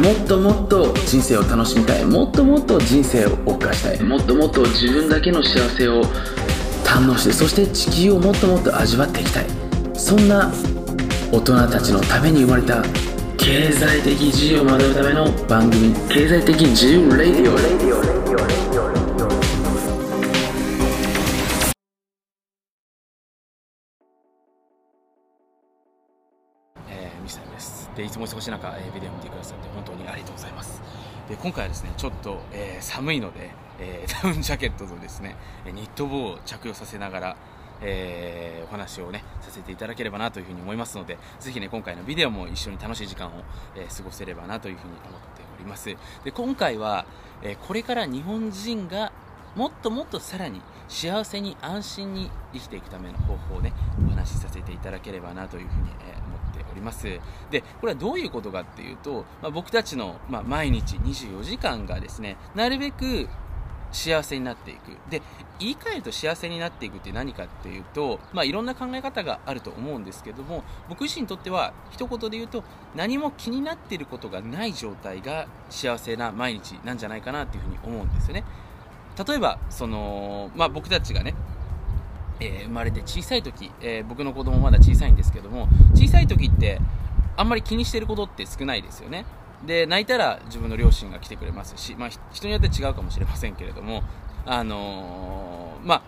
もっともっと人生を楽しみたい。もっともっと人生を謳歌したい。もっともっと自分だけの幸せを堪能してそして地球をもっともっと味わっていきたい。そんな大人たちのために生まれた経済的自由を学ぶための番組経済的自由レディオ。ミスターです。でいつも忙しい中、えービデオを見てくださって本当にありがとうございます。で今回はですねちょっと、えー寒いので、えー ダウンジャケットとですねニット帽を着用させながらえーお話をねさせていただければなというふうに思いますのでぜひね今回のビデオも一緒に楽しい時間を、えー過ごせればなというふうに思っております。で今回は、えーこれから日本人がもっともっとさらに幸せに安心に生きていくための方法をねお話しさせていただければなというふうに、えー思っております。でこれはどういうことかっていうと、まあ、僕たちの、まあ、毎日24時間がですねなるべく幸せになっていく。で言い換えると幸せになっていくって何かっていうと、まあ、いろんな考え方があると思うんですけども僕自身にとっては一言で言うと何も気になっていることがない状態が幸せな毎日なんじゃないかなっていうふうに思うんですよね。例えばその、まあ、僕たちがねえー生まれて小さい時、えー僕の子供まだ小さいんですけども小さい時ってあんまり気にしてることって少ないですよね。で泣いたら自分の両親が来てくれますし、まあ、人によって違うかもしれませんけれどもあのーまあ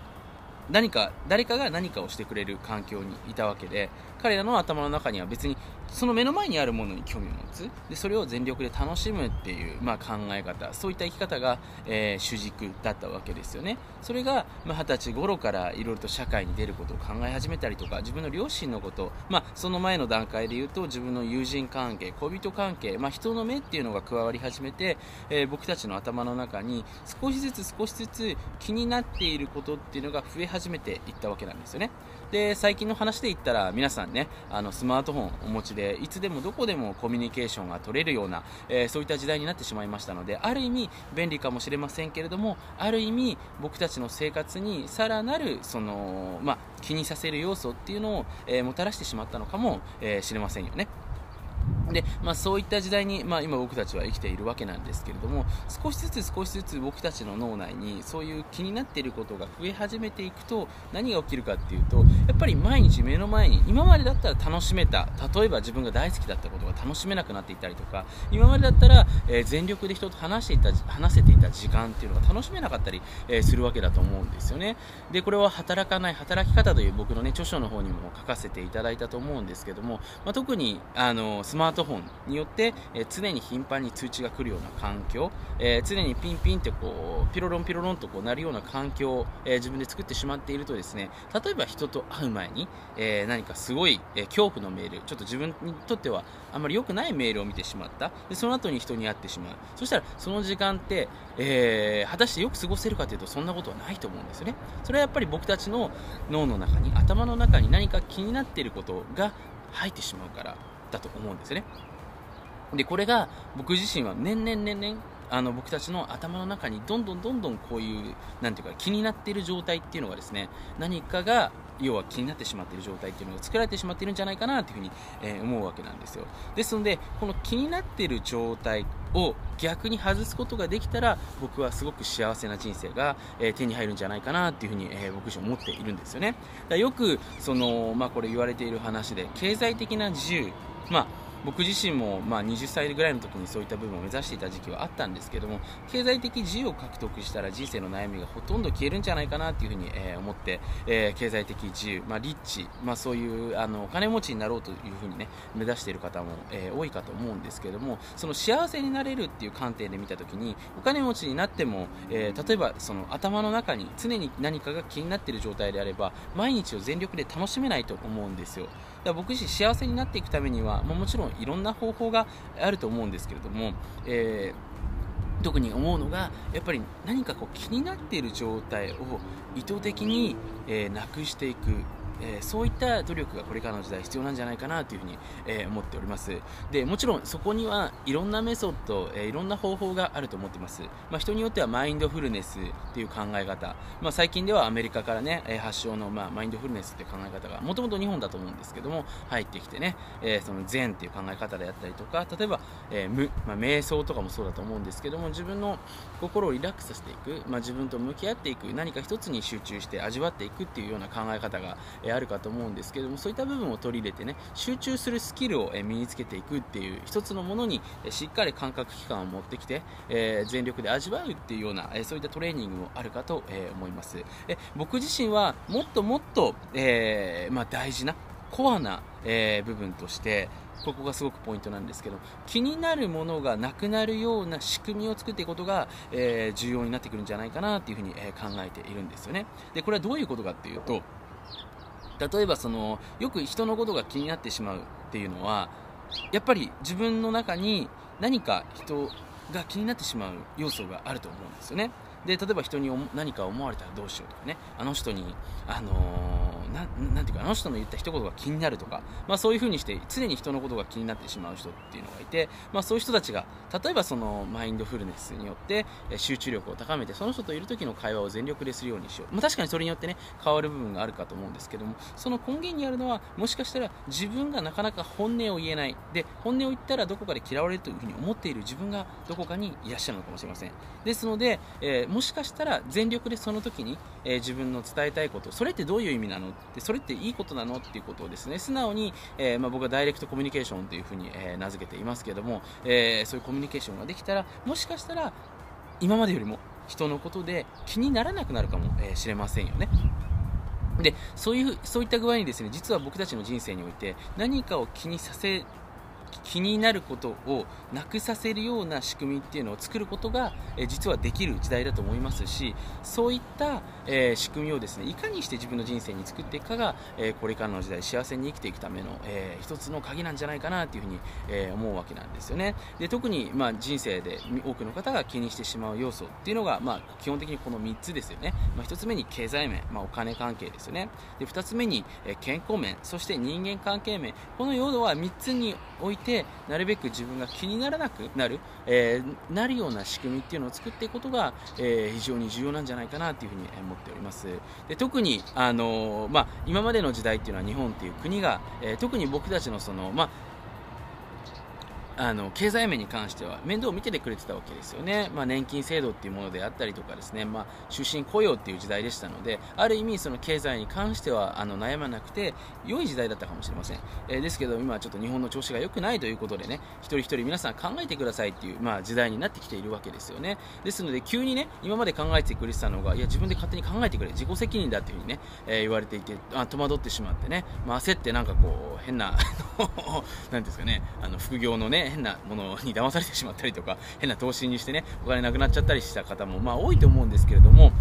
何か誰かが何かをしてくれる環境にいたわけで彼らの頭の中には別にその目の前にあるものに興味を持つ。でそれを全力で楽しむっていう、まあ、考え方。そういった生き方が、えー主軸だったわけですよね。それがまあ二十、歳頃からいろいろと社会に出ることを考え始めたりとか自分の両親のこと、まあ、その前の段階で言うと自分の友人関係恋人関係、まあ、人の目っていうのが加わり始めて、えー僕たちの頭の中に少しずつ少しずつ気になっていることっていうのが増え始めていったわけなんですよね。で最近の話で言ったら皆さんねあのスマートフォンをお持ちでいつでもどこでもコミュニケーションが取れるような、えーそういった時代になってしまいましたのである意味便利かもしれませんけれどもある意味僕たちの生活にさらなるその、まあ、気にさせる要素っていうのを、えーもたらしてしまったのかもえーしれませんよね。で、まあ、そういった時代に、まあ、今僕たちは生きているわけなんですけれども少しずつ少しずつ僕たちの脳内にそういう気になっていることが増え始めていくと何が起きるかっていうとやっぱり毎日目の前に今までだったら楽しめた例えば自分が大好きだったことが楽しめなくなっていたりとか今までだったら、えー全力で人と話していた話せていた時間っていうのが楽しめなかったり、えーするわけだと思うんですよね。でこれは働かない働き方という僕のね著書の方にも書かせていただいたと思うんですけども、まあ、特にあのスマートフォンによって、えー常に頻繁に通知が来るような環境、えー常にピンピンってこうピロロンピロロンとこうなるような環境を、えー自分で作ってしまっているとですね例えば人と会う前に、え何かすごい、え恐怖のメールちょっと自分にとってはあんまり良くないメールを見てしまった。でその後に人に会ってしまう。そしたらその時間って、え果たしてよく過ごせるかというとそんなことはないと思うんですよね。それはやっぱり僕たちの脳の中に頭の中に何か気になっていることが入ってしまうから。だと思うんですね。でこれが僕自身は年々年々あの僕たちの頭の中にどんどんどんどんこういうなんていうか気になっている状態っていうのがですね何かが要は気になってしまっている状態っていうのが作られてしまっているんじゃないかなというふうに、えー思うわけなんですよ。ですのでこの気になっている状態を逆に外すことができたら僕はすごく幸せな人生が、えー手に入るんじゃないかなっていうふうに、えー僕自身思っているんですよね。だよくその、まあ、これ言われている話で経済的な自由まあ僕自身もまあ20歳ぐらいの時にそういった部分を目指していた時期はあったんですけども経済的自由を獲得したら人生の悩みがほとんど消えるんじゃないかなっていうふうに、えー思って、えー経済的自由、まあ、リッチ、まあ、そういうあのお金持ちになろうというふうにね目指している方も、えー多いかと思うんですけどもその幸せになれるっていう観点で見た時にお金持ちになっても、えー例えばその頭の中に常に何かが気になっている状態であれば毎日を全力で楽しめないと思うんですよ。ら僕自身幸せになっていくためには、まあ、もちろんいろんな方法があると思うんですけれども、えー特に思うのがやっぱり何かこう気になっている状態を意図的に、えーなくしていく、えー、そういった努力がこれからの時代必要なんじゃないかなというふうに、えー、思っております。でもちろんそこにはいろんなメソッド、えー、いろんな方法があると思ってます、まあ、人によってはマインドフルネスっていう考え方、まあ、最近ではアメリカからね、え発祥の、まあ、マインドフルネスって考え方がもともと日本だと思うんですけども入ってきてね、えその禅っていう考え方であったりとか例えば、え無まあ、瞑想とかもそうだと思うんですけども自分の心をリラックスさせていく、ま、自分と向き合っていく何か一つに集中して味わっていくっていうような考え方が、えあるかと思うんですけどもそういった部分を取り入れてね集中するスキルを、身につけていくっていう一つのものに、しっかり感覚器官を持ってきて、えー、全力で味わうっていうような、えそういったトレーニングもあるかと、え思います。え僕自身はもっともっと、えー、まあ、大事なコアな、えー、部分としてここがすごくポイントなんですけど気になるものがなくなるような仕組みを作っていくことが、えー、重要になってくるんじゃないかなというふうに、え考えているんですよね。でこれはどういうことかっていうと例えばそのよく人のことが気になってしまうっていうのはやっぱり自分の中に何か人が気になってしまう要素があると思うんですよね。で例えば人に何か思われたらどうしようとかね。あの人にあのーななんていうかあの人の言った一言が気になるとか、まあ、そういうふうにして常に人のことが気になってしまう人っていうのがいて、まあ、そういう人たちが例えばそのマインドフルネスによって集中力を高めてその人といる時の会話を全力でするようにしよう、まあ、確かにそれによってね変わる部分があるかと思うんですけども。その根源にあるのはもしかしたら自分がなかなか本音を言えない。で本音を言ったらどこかで嫌われるというふうに思っている自分がどこかにいらっしゃるのかもしれません。ですので、えー、もしかしたら全力でその時に、えー、自分の伝えたいことそれってどういう意味なのってそれっていいことなのっていうことをですね素直に、えー、まあ、僕はダイレクトコミュニケーションというふうに、えー、名付けていますけども、えー、そういうコミュニケーションができたらもしかしたら今までよりも人のことで気にならなくなるかもしれませんよね。でそういうそういった具合にですね実は僕たちの人生において何かを気にさせ気になることをなくさせるような仕組みっていうのを作ることが、え実はできる時代だと思いますしそういった、え仕組みをですねいかにして自分の人生に作っていくかが、えこれからの時代幸せに生きていくための、え一つの鍵なんじゃないかなというふうに、え思うわけなんですよね。で特に、まあ、人生で多くの方が気にしてしまう要素っていうのが、まあ、基本的にこの3つですよね、まあ、1つ目に経済面、まあ、お金関係ですよね。で2つ目に、え健康面そして人間関係面。この要度は3つにおいてなるべく自分が気にならなくなる、えー、なるような仕組みっていうのを作っていくことが、えー、非常に重要なんじゃないかなというふうに思っております。で特に、あのー、まあ、今までの時代っていうのは日本っていう国が、え特に僕たちのその、まああの経済面に関しては面倒を見ててくれてたわけですよね、まあ、年金制度っていうものであったりとかですね、まあ、終身雇用っていう時代でしたので。ある意味その経済に関してはあの悩まなくて良い時代だったかもしれません、えー、ですけど今はちょっと日本の調子が良くないということでね。一人一人皆さん考えてくださいっていう、まあ、時代になってきているわけですよね。ですので急にね今まで考えてくれてたのがいや自分で勝手に考えてくれ。自己責任だっていうふうにね、えー、言われていてあ戸惑ってしまってね、まあ、焦ってなんかこう変な なんですかね。あの副業のね変なものに騙されてしまったりとか変な投資にしてねお金なくなっちゃったりした方もまあ多いと思うんですけれども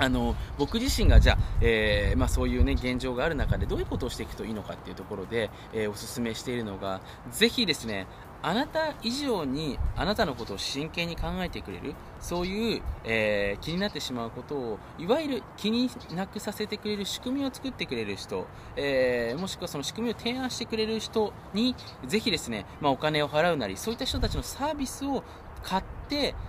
あの僕自身がじゃあ、えー、まあ、そういう、ね、現状がある中でどういうことをしていくといいのかっていうところで、えー、お勧めしているのがぜひですねあなた以上にあなたのことを真剣に考えてくれるそういう、えー、気になってしまうことをいわゆる気になくさせてくれる仕組みを作ってくれる人、え、もしくはその仕組みを提案してくれる人にぜひですね、まあ、お金を払うなりそういった人たちのサービスを買って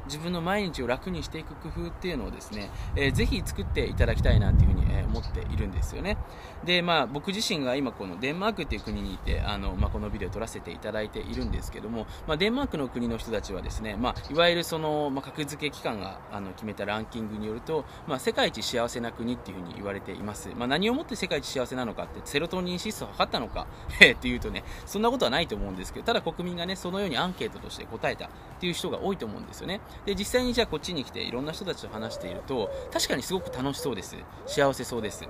自分の毎日を楽にしていく工夫っていうのをですね、えー、ぜひ作っていただきたいなというふうに、思っているんですよね。でまあ僕自身が今このデンマークっていう国にいてあの、まあ、このビデオを撮らせていただいているんですけども、まあ、デンマークの国の人たちはですね、まあ、いわゆるその、まあ、格付け機関があの決めたランキングによると、まあ、世界一幸せな国っていうふうに言われています、まあ、何をもって世界一幸せなのかってセロトニン指数を測ったのか っていうとねそんなことはないと思うんですけどただ国民がねそのようにアンケートとして答えたっていう人が多いと思うんですよね。で実際にじゃあこっちに来ていろんな人たちと話していると確かにすごく楽しそうです。幸せそうです。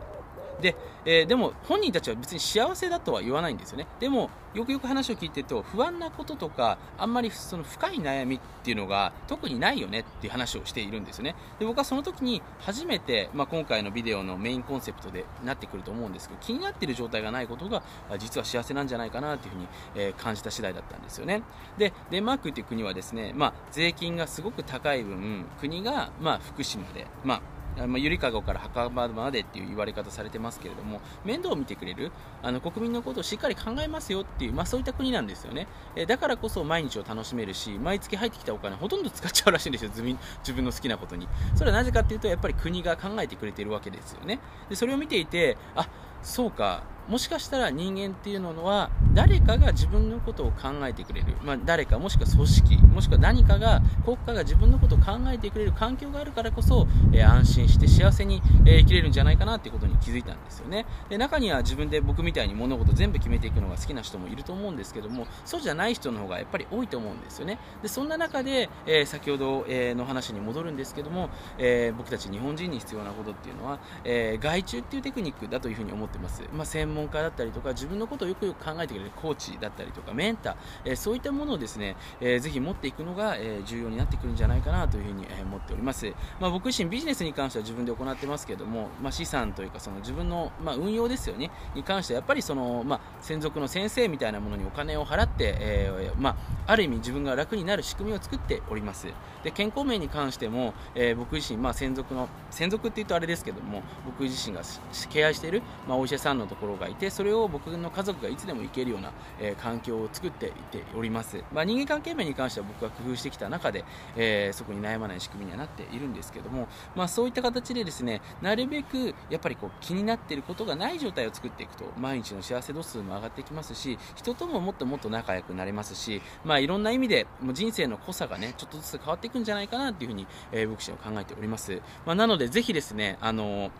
で、えー、でも本人たちは別に幸せだとは言わないんですよね。でもよくよく話を聞いてると不安なこととかあんまりその深い悩みっていうのが特にないよねっていう話をしているんですよね。で僕はその時に初めて、まあ、今回のビデオのメインコンセプトでなってくると思うんですけど気になっている状態がないことが実は幸せなんじゃないかなというふうに、えー、感じた次第だったんですよね。でデンマークっていう国はですね、まあ、税金がすごく高い分国が、まあ、福島で、まあまあ、ゆりかごから墓場までっていう言われ方されてますけれども面倒を見てくれるあの国民のことをしっかり考えますよっていう、まあ、そういった国なんですよね、えだからこそ毎日を楽しめるし毎月入ってきたお金ほとんど使っちゃうらしいんですよ。自分の好きなことに。それはなぜかっていうとやっぱり国が考えてくれてるわけですよね。でそれを見ていてあそうか。もしかしたら人間っていうのは誰かが自分のことを考えてくれる、まあ、誰かもしくは組織もしくは何かが国家が自分のことを考えてくれる環境があるからこそ、えー、安心して幸せに、えー、生きれるんじゃないかなっていうことに気づいたんですよね。で中には自分で僕みたいに物事全部決めていくのが好きな人もいると思うんですけどもそうじゃない人の方がやっぱり多いと思うんですよね。でそんな中で、えー、先ほど、えの話に戻るんですけども、え僕たち日本人に必要なことっていうのは、え外注っていうテクニックだというふうに思ってます、まあ、専門家だったりとか自分のことをよくよく考えてくれるコーチだったりとかメンター、えそういったものをですね、えー、ぜひ持っていくのが、え重要になってくるんじゃないかなというふうに、え思っております、まあ、僕自身ビジネスに関しては自分で行ってますけども、まあ、資産というかその自分の、ま運用ですよね。に関してはやっぱりその、ま専属の先生みたいなものにお金を払って、えー、まあ、る意味自分が楽になる仕組みを作っております。で健康面に関しても、えー、僕自身、まあ、専属の専属って言うとあれですけども僕自身が敬愛している、まあ、お医者さんのところがいてそれを僕の家族がいつでも行けるような、え、環境を作っていっております、まあ、人間関係面に関しては僕が工夫してきた中で、えー、そこに悩まない仕組みにはなっているんですけども、まあ、そういった形でですねなるべくやっぱりこう気になっていることがない状態を作っていくと毎日の幸せ度数も上がってきますし人とももっともっと仲良くなれますし、まあ、いろんな意味でもう人生の濃さがねちょっとずつ変わっていくんじゃないかなというふうに、えー、僕自身は考えております、まあ、なのでぜひですねあのー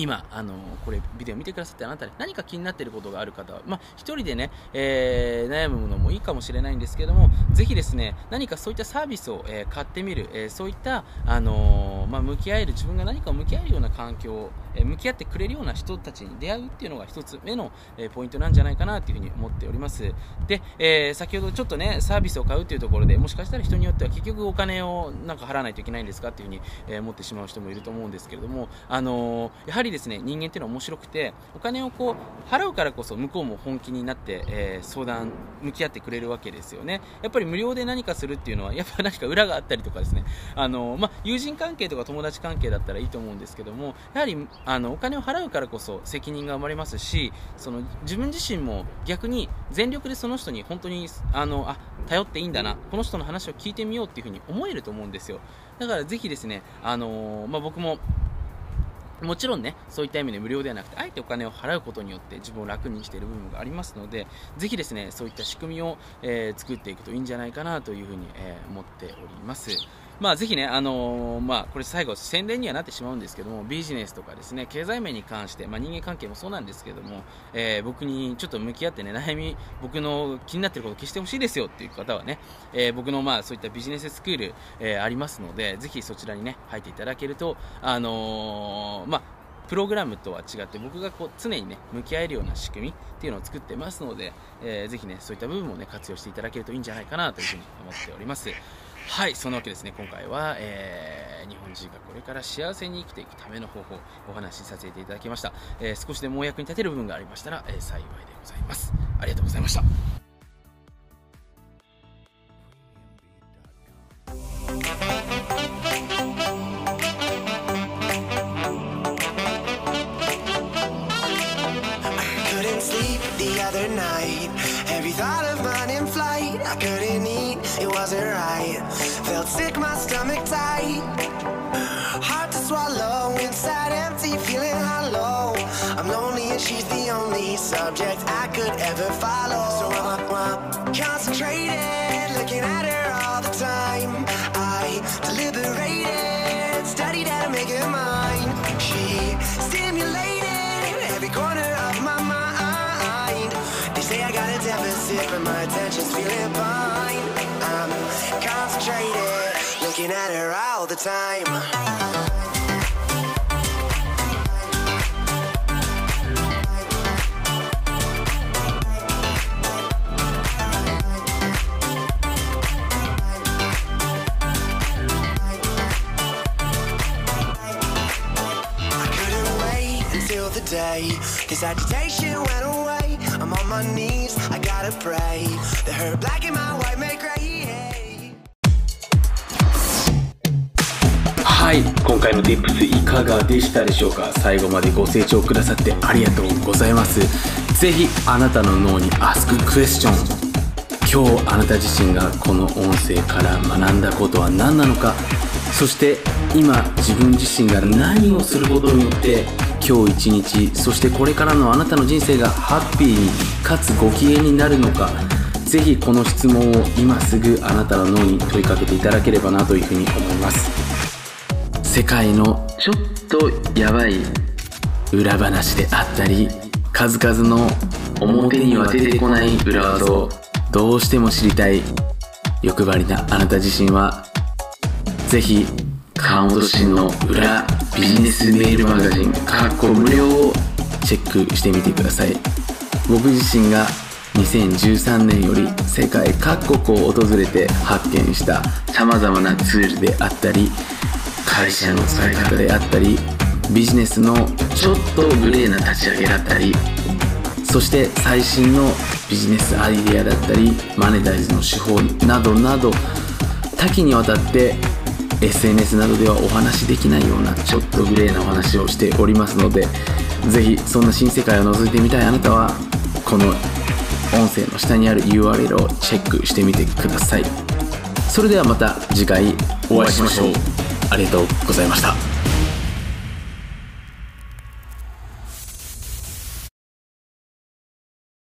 今、あのこれ、ビデオ見てくださってあなたに何か気になっていることがある方は、まあ、一人でね、えー、悩むのもいいかもしれないんですけども、ぜひですね、何かそういったサービスを、えー、買ってみる、えー、そういった、あのまあ、向き合える、自分が何かを向き合えるような環境を、え向き合ってくれるような人たちに出会うっていうのが一つ目の、えポイントなんじゃないかなというふうに思っております。で、え先ほどちょっとね、サービスを買うっていうところで、もしかしたら人によっては結局お金をなんか払わないといけないんですかっていうふうに、え思ってしまう人もいると思うんですけれども、あのやはりですね、人間っていうのは面白くて、お金をこう、払うからこそ向こうも本気になって、え、相談、向き合ってくれるわけですよね。やっぱり無料で何かするっていうのは、やっぱ何か裏があったりとかですね、あの、まあ、友人関係とか友達関係だったらいいと思うんですけども、やはり、あの、お金を払うからこそ責任が生まれますし、その、自分自身も逆に全力でその人に本当に、あの、あ、頼っていいんだな、この人の話を聞いてみようっていうふうに思えると思うんですよ。だからぜひですね、あのまあ、僕ももちろんね、そういった意味で無料ではなくて、あえてお金を払うことによって自分を楽にしている部分がありますので、ぜひですね、そういった仕組みを、えー、作っていくといいんじゃないかなというふうに、えー、思っております。まあ、ぜひね、あのー、まあ、これ最後宣伝にはなってしまうんですけども、ビジネスとかですね、経済面に関して、まあ、人間関係もそうなんですけども、えー、僕にちょっと向き合ってね、悩み、僕の気になってることを消してほしいですよっていう方はね、えー、僕のまあ、そういったビジネススクール、えありますので、ぜひそちらにね、入っていただけると、あのまあ、プログラムとは違って僕がこう常にね向き合えるような仕組みっていうのを作ってますので、えー、ぜひねそういった部分もね活用していただけるといいんじゃないかなというふうに思っております。はいそんなわけですね。今回は、えー、日本人がこれから幸せに生きていくための方法お話しさせていただきました、えー、少しでもお役に立てる部分がありましたら、えー、幸いでございます。ありがとうございました。and she's the only subject I could ever follow. So I'm, I'm concentrated, looking at her all the time. I deliberated, studied how to make her mine. She stimulated every corner of my mind. They say I got a deficit, but my attention's feeling fine. I'm concentrated, looking at her all the time. day. はい今回の Dips いかがでしたでしょうか？最後までご清聴くださってありがとうございます。是非あなたの脳に Ask Question 今日あなた自身がこの音声から学んだことは何なのか？そして今自分自身が何をすることによって今日一日そしてこれからのあなたの人生がハッピーにかつご機嫌になるのかぜひこの質問を今すぐあなたの脳に問いかけていただければなというふうに思います。世界のちょっとやばい裏話であったり数々の表には出てこない裏技をどうしても知りたい欲張りなあなた自身はぜひ川本慎の裏ビジネスメールマガジンかっこ無料をチェックしてみてください。僕自身が2013年より世界各国を訪れて発見したさまざまなツールであったり会社の使い方であったりビジネスのちょっとグレーな立ち上げだったりそして最新のビジネスアイデアだったりマネタイズの手法などなど多岐にわたって SNS などではお話しできないようなちょっとグレーなお話をしておりますのでぜひそんな新世界を覗いてみたいあなたはこの音声の下にある URL をチェックしてみてください。それではまた次回お会いしましょう。ありがとうございました